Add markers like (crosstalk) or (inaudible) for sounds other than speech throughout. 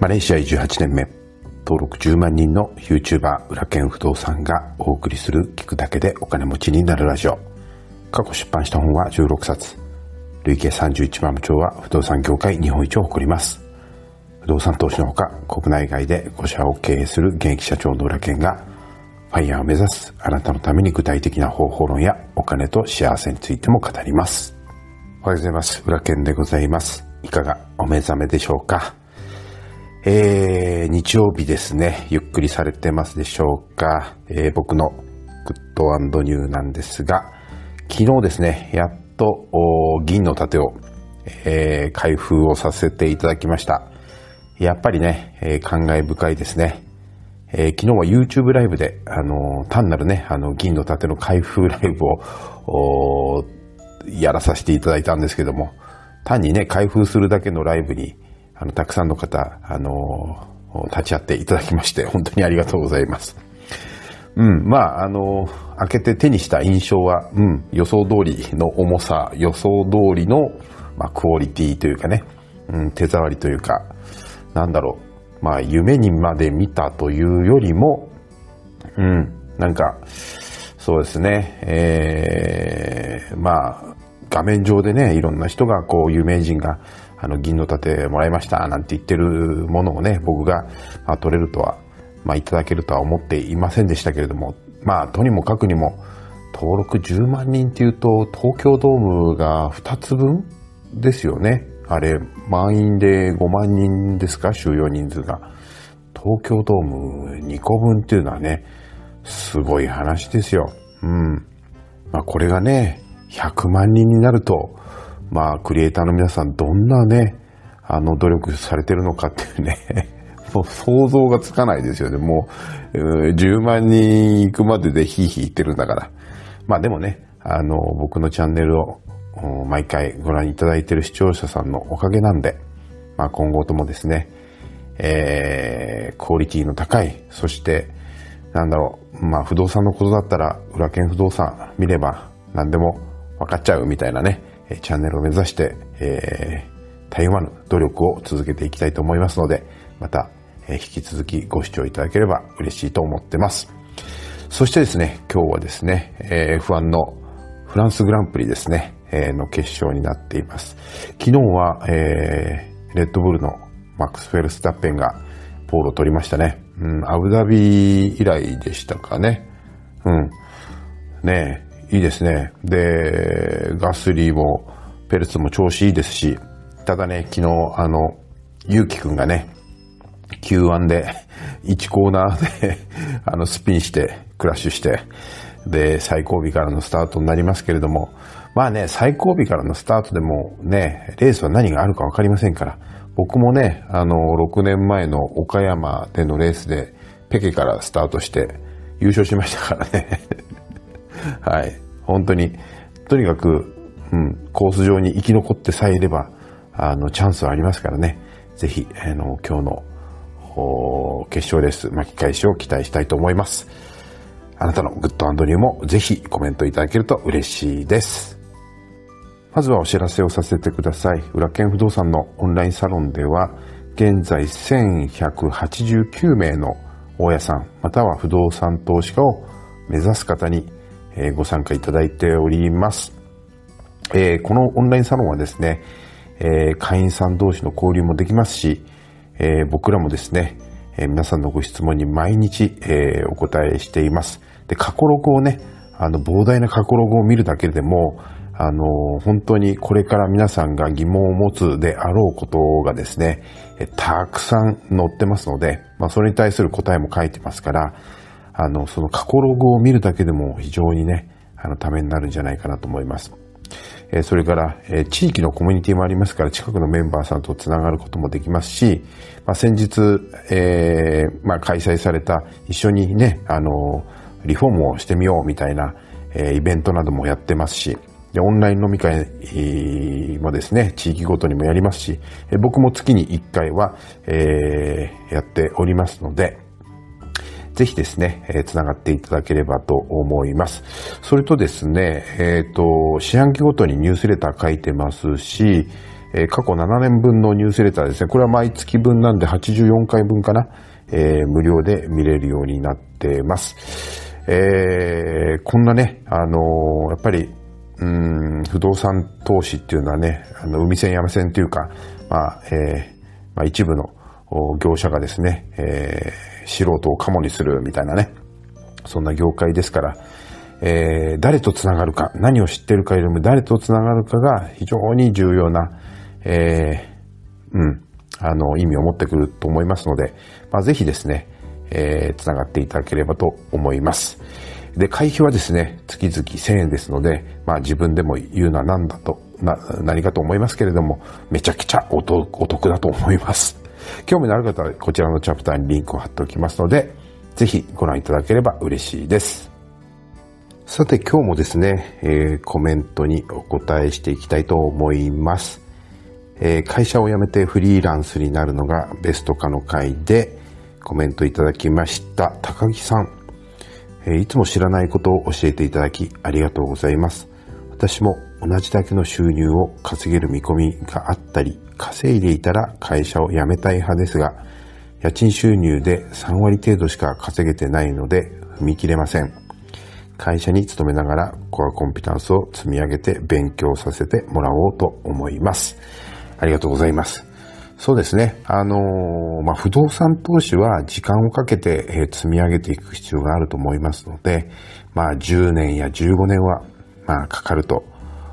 マレーシア18年目、登録10万人の YouTuber 裏剣不動産がお送りする聞くだけでお金持ちになるラジオ。過去出版した本は16冊。累計31万部長は不動産業界日本一を誇ります。不動産投資のほか、国内外で5社を経営する現役社長の裏剣が、ファイヤーを目指すあなたのために具体的な方法論やお金と幸せについても語ります。おはようございます。裏剣でございます。いかがお目覚めでしょうか？えー、日曜日ですね、ゆっくりされてますでしょうか、えー、僕のグッドニューなんですが、昨日ですね、やっと銀の盾を、えー、開封をさせていただきました。やっぱりね、えー、感慨深いですね。えー、昨日は YouTube ライブで、あのー、単なるね、あの、銀の盾の開封ライブを、やらさせていただいたんですけども、単にね、開封するだけのライブに、あの、たくさんの方、あの、立ち会っていただきまして、本当にありがとうございます。うん、まあ、あの、開けて手にした印象は、うん、予想通りの重さ、予想通りの、まあ、クオリティというかね、うん、手触りというか、なんだろう、まあ、夢にまで見たというよりも、うん、なんか、そうですね、えー、まあ、画面上でね、いろんな人がこう、有名人が、あの、銀の盾もらいました、なんて言ってるものをね、僕が、まあ、取れるとは、まあ、いただけるとは思っていませんでしたけれども、まあ、とにもかくにも、登録10万人っていうと、東京ドームが2つ分ですよね。あれ、満員で5万人ですか収容人数が。東京ドーム2個分っていうのはね、すごい話ですよ。うん。まあ、これがね、100万人になると、まあ、クリエイターの皆さん、どんなね、あの、努力されてるのかっていうね (laughs) もう想像がつかないですよね。もう、10万人行くまででヒーヒー言ってるんだから。まあでもね、あの、僕のチャンネルを毎回ご覧いただいている視聴者さんのおかげなんで、まあ今後ともですね、えー、クオリティの高い、そして、なんだろう、まあ不動産のことだったら、裏剣不動産見れば何でも分かっちゃうみたいなね、チャンネルを目指して、えー、たゆまぬ努力を続けていきたいと思いますので、また、えー、引き続きご視聴いただければ嬉しいと思ってます。そしてですね、今日はですね、えー、F1 のフランスグランプリですね、えー、の決勝になっています。昨日は、えー、レッドブルのマックス・フェルスタッペンがポールを取りましたね。うん、アブダビ以来でしたかね。うん。ねえいいですね。で、ガスリーも、ペルツも調子いいですし、ただね、昨日、あの、ゆうきくんがね、Q1 で、1コーナーで (laughs) あの、スピンして、クラッシュして、で、最後尾からのスタートになりますけれども、まあね、最後尾からのスタートでもね、レースは何があるかわかりませんから、僕もね、あの、6年前の岡山でのレースで、ペケからスタートして優勝しましたからねはい。本当に、とにかく、うん、コース上に生き残ってさえいれば、あの、チャンスはありますからね。ぜひ、あの、今日の、決勝レース巻き返しを期待したいと思います。あなたのグッドニューもぜひコメントいただけると嬉しいです。まずはお知らせをさせてください。裏剣不動産のオンラインサロンでは、現在1189名の大家さん、または不動産投資家を目指す方にえご参加いただいております。え、このオンラインサロンはですね、え、会員さん同士の交流もできますし、え、僕らもですね、え皆さんのご質問に毎日、えお答えしています。で、過去ログをね、あの、膨大な過去ログを見るだけでも、あの、本当にこれから皆さんが疑問を持つであろうことがですね、たくさん載ってますので、まあ、それに対する答えも書いてますから、あの、その過去ログを見るだけでも非常にね、あの、ためになるんじゃないかなと思います。えそれから、え地域のコミュニティもありますから、近くのメンバーさんとつながることもできますし、まあ、先日、えー、まあ、開催された一緒にね、あの、リフォームをしてみようみたいな、えイベントなどもやってますし、で、オンライン飲み会もですね、地域ごとにもやりますし、僕も月に1回は、えー、やっておりますので、ぜひですね、えー、つながっていただければと思います。それとですね、えっ、ー、と、四半期ごとにニュースレター書いてますし、えー、過去7年分のニュースレターですね。これは毎月分なんで84回分かな。えー、無料で見れるようになってます。えー、こんなね、あのー、やっぱり、うん、不動産投資っていうのはね、あの、海線山線というか、まあ、えー、まあ一部の業者がですね、えー、素人をカモにするみたいなね、そんな業界ですから、えー、誰と繋がるか、何を知ってるかよりも誰と繋がるかが非常に重要な、えー、うん、あの、意味を持ってくると思いますので、まあ、ぜひですね、えー、繋がっていただければと思います。で、会費はですね、月々1000円ですので、まあ自分でも言うのは何だと、な、何かと思いますけれども、めちゃくちゃお得だと思います。興味のある方はこちらのチャプターにリンクを貼っておきますので、ぜひご覧いただければ嬉しいです。さて今日もですね、えー、コメントにお答えしていきたいと思います。えー、会社を辞めてフリーランスになるのがベストかの回でコメントいただきました高木さん、えー、いつも知らないことを教えていただきありがとうございます。私も同じだけの収入を稼げる見込みがあったり、稼いでいたら会社を辞めたい派ですが、家賃収入で3割程度しか稼げてないので踏み切れません。会社に勤めながらコアコンピタンスを積み上げて勉強させてもらおうと思います。ありがとうございます。そうですね。あのー、まあ、不動産投資は時間をかけて、え、積み上げていく必要があると思いますので、まあ、10年や15年は、まあ、かかると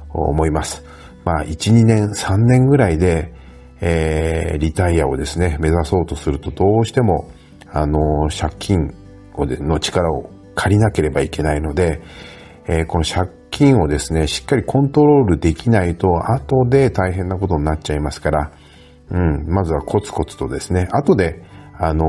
思います。まあ、1、2年、3年ぐらいで、えー、リタイアをですね、目指そうとするとどうしても、あの、借金の力を借りなければいけないので、えー、この借金をですね、しっかりコントロールできないと、後で大変なことになっちゃいますから、うん、まずはコツコツとですね、後で、あの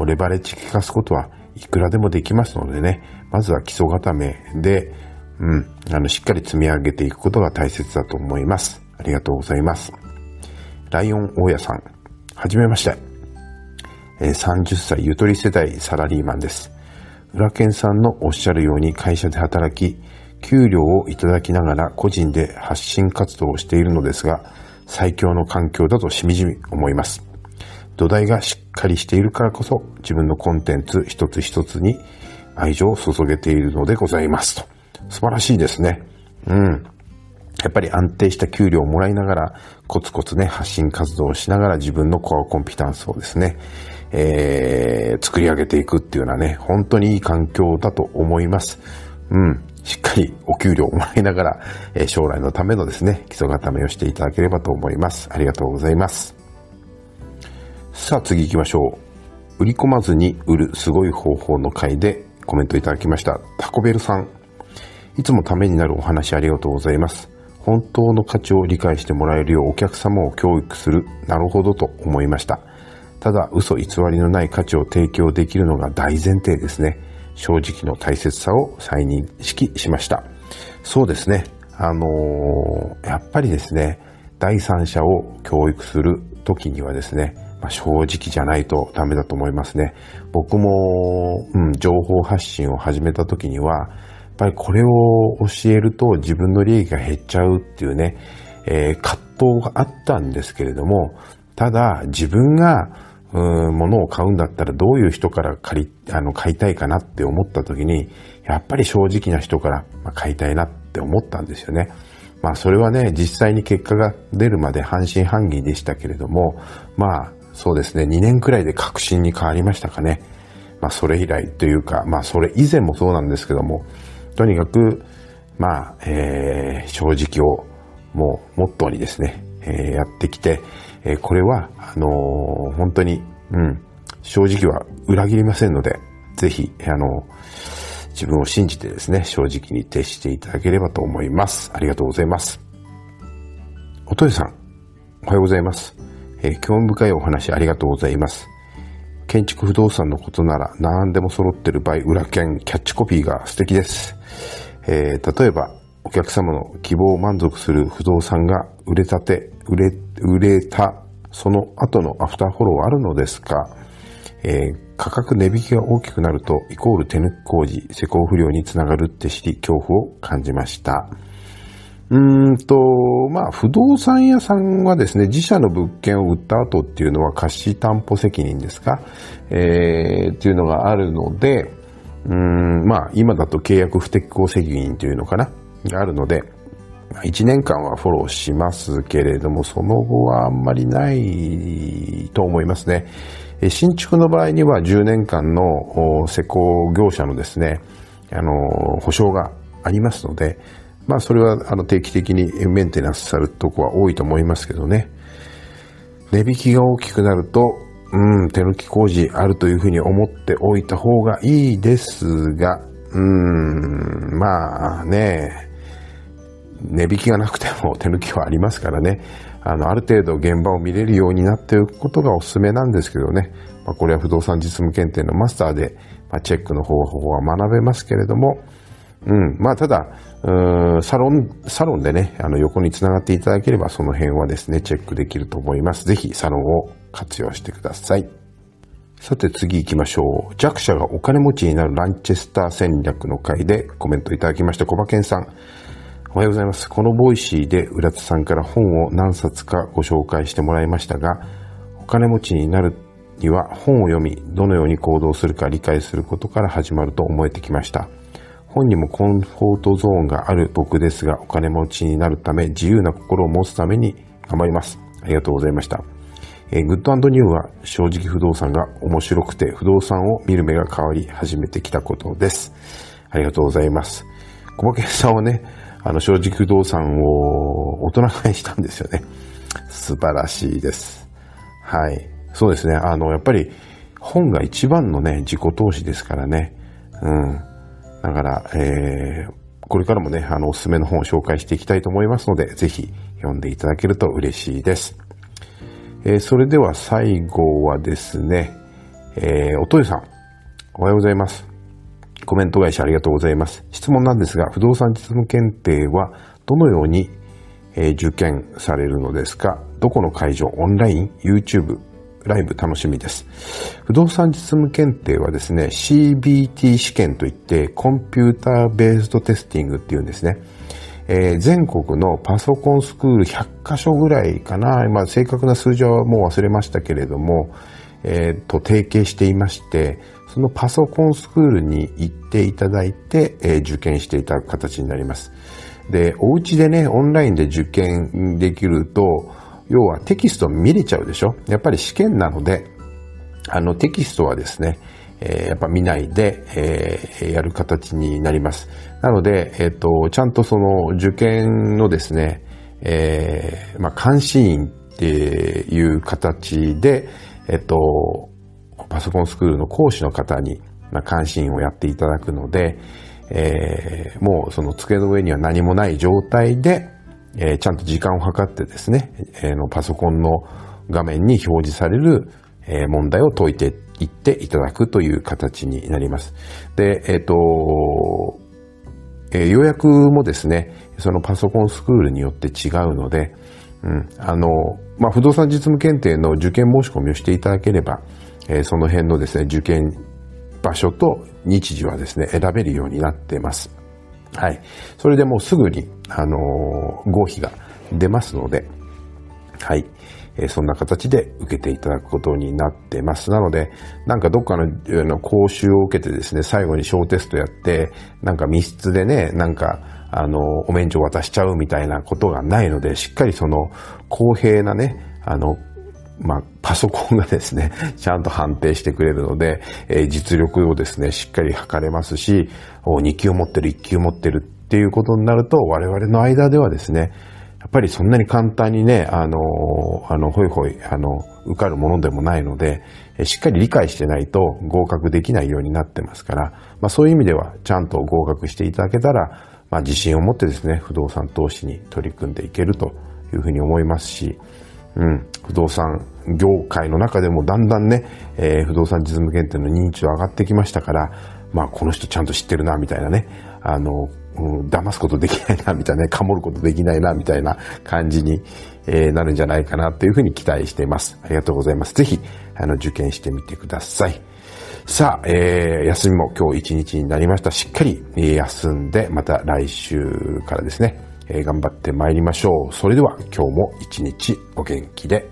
ー、レバレッジ効かすことはいくらでもできますのでね、まずは基礎固めで、うん、あの、しっかり積み上げていくことが大切だと思います。ありがとうございます。ライオン大家さん、はじめまして。えー、30歳ゆとり世代サラリーマンです。裏剣さんのおっしゃるように会社で働き、給料をいただきながら個人で発信活動をしているのですが、最強の環境だとしみじみ思います。土台がしっかりしているからこそ自分のコンテンツ一つ一つに愛情を注げているのでございますと。素晴らしいですね。うん。やっぱり安定した給料をもらいながら、コツコツね、発信活動をしながら自分のコアコンピタンスをですね、えー、作り上げていくっていうのはね、本当にいい環境だと思います。うん。しっかりお給料をもらいながら、えー、将来のためのですね、基礎固めをしていただければと思います。ありがとうございます。さあ次行きましょう。売り込まずに売るすごい方法の回でコメントいただきました。タコベルさん。いつもためになるお話ありがとうございます。本当の価値を理解してもらえるようお客様を教育する、なるほどと思いました。ただ、嘘偽りのない価値を提供できるのが大前提ですね。正直の大切さを再認識しました。そうですね。あのー、やっぱりですね、第三者を教育するときにはですね、まあ、正直じゃないとダメだと思いますね。僕も、うん、情報発信を始めたときには、っぱりこれを教えると自分の利益が減っちゃうっていうね、えー、葛藤があったんですけれども、ただ自分が、物を買うんだったらどういう人から借り、あの、買いたいかなって思った時に、やっぱり正直な人から買いたいなって思ったんですよね。まあそれはね、実際に結果が出るまで半信半疑でしたけれども、まあそうですね、2年くらいで確信に変わりましたかね。まあそれ以来というか、まあそれ以前もそうなんですけども、とにかく、まあ、えー、正直をもうモットーにですね、えー、やってきて、えー、これは、あのー、本当に、うん、正直は裏切りませんので、ぜひ、あの自分を信じてですね、正直に徹していただければと思います。ありがとうございます。おとよさん、おはようございます。えー、興味深いお話ありがとうございます。建築不動産のことなら何でも揃ってる場合、裏剣、キャッチコピーが素敵です。えー、例えば、お客様の希望を満足する不動産が売れたて、売れ、売れた、その後のアフターフォローはあるのですか、えー、価格値引きが大きくなると、イコール手抜き工事、施工不良につながるって知り、恐怖を感じました。うんと、まあ、不動産屋さんはですね、自社の物件を売った後っていうのは貸し担保責任ですか、えー、っていうのがあるので、うん、まあ、今だと契約不適合責任というのかな、があるので、1年間はフォローしますけれども、その後はあんまりないと思いますね。新築の場合には10年間の施工業者のですね、あの、保証がありますので、まあそれはあの定期的にメンテナンスされるとこは多いと思いますけどね。値引きが大きくなると、うん、手抜き工事あるというふうに思っておいた方がいいですが、うん、まあね、値引きがなくても (laughs) 手抜きはありますからね。あの、ある程度現場を見れるようになっておくことがおすすめなんですけどね。まあ、これは不動産実務検定のマスターで、まあ、チェックの方法は学べますけれども、うん。まあ、ただ、サロン、サロンでね、あの、横につながっていただければ、その辺はですね、チェックできると思います。ぜひ、サロンを活用してください。さて次行きましょう。弱者がお金持ちになるランチェスター戦略の回でコメントいただきました小馬健さん。おはようございます。この Voicy で浦田さんから本を何冊かご紹介してもらいましたが、お金持ちになるには本を読み、どのように行動するか理解することから始まると思えてきました。本にもコンフォートゾーンがある僕ですが、お金持ちになるため、自由な心を持つために頑張ります。ありがとうございました。えー、グッドニューは正直不動産が面白くて、不動産を見る目が変わり始めてきたことです。ありがとうございます。小馬健さんはね、あの、正直不動産を大人買いしたんですよね。素晴らしいです。はい。そうですね。あの、やっぱり本が一番のね、自己投資ですからね。うん。だから、えー、これからもね、あの、おすすめの本を紹介していきたいと思いますので、ぜひ読んでいただけると嬉しいです。えー、それでは最後はですね、えー、おとゆさん、おはようございます。コメント返しありがとうございます。質問なんですが、不動産実務検定はどのように、えー、受験されるのですか？どこの会場？オンライン ?YouTube? ライブ楽しみです。不動産実務検定はですね、CBT 試験といって、コンピューターベースドテスティングっていうんですね。えー、全国のパソコンスクール100カ所ぐらいかな、まあ、正確な数字はもう忘れましたけれども、えー、と提携していまして、そのパソコンスクールに行っていただいて、えー、受験していただく形になります。で、お家でね、オンラインで受験できると、要はテキスト見れちゃうでしょ？やっぱり試験なので、あのテキストはですね、え、やっぱ見ないで、え、やる形になります。なので、えっ、ー、と、ちゃんとその受験のですね、えー、まあ、監視員っていう形で、えっ、と、パソコンスクールの講師の方に、まあ、監視員をやっていただくので、えー、もうその机の上には何もない状態で、えー、ちゃんと時間を計ってですね、えー、のパソコンの画面に表示される、えー、問題を解いていっていただくという形になります。で、えっ、ー、と、えー、予約もですね、そのパソコンスクールによって違うので、うん、あの、まあ、不動産実務検定の受験申し込みをしていただければ、えー、その辺のですね、受験場所と日時はですね、選べるようになってます。はい。それでもうすぐに、あのー、合否が出ますので、はい。えー、そんな形で受けていただくことになってます。なので、なんかどっかのの講習を受けてですね、最後に小テストやって、なんか密室でね、なんか、あの、お免状渡しちゃうみたいなことがないので、しっかりその公平なね、あの、まあ、パソコンがですね、(laughs) ちゃんと判定してくれるので、えー、実力をですね、しっかり測れますし、2級持ってる、1級持ってるっていうことになると、我々の間ではですね、やっぱりそんなに簡単にね、あの、あの、ほいほい、あの、受かるものでもないので、しっかり理解してないと合格できないようになってますから、まあそういう意味では、ちゃんと合格していただけたら、まあ自信を持ってですね、不動産投資に取り組んでいけるというふうに思いますし、うん、不動産業界の中でもだんだんね、えー、不動産実務検定の認知は上がってきましたから、まあこの人ちゃんと知ってるな、みたいなね、あの、うん、騙すことできないな、みたいなね、かもることできないな、みたいな感じに、えー、なるんじゃないかなというふうに期待しています。ありがとうございます。ぜひ、あの、受験してみてください。さあ、えー、休みも今日一日になりました。しっかり休んで、また来週からですね、えー、頑張って参りましょう。それでは今日も一日お元気で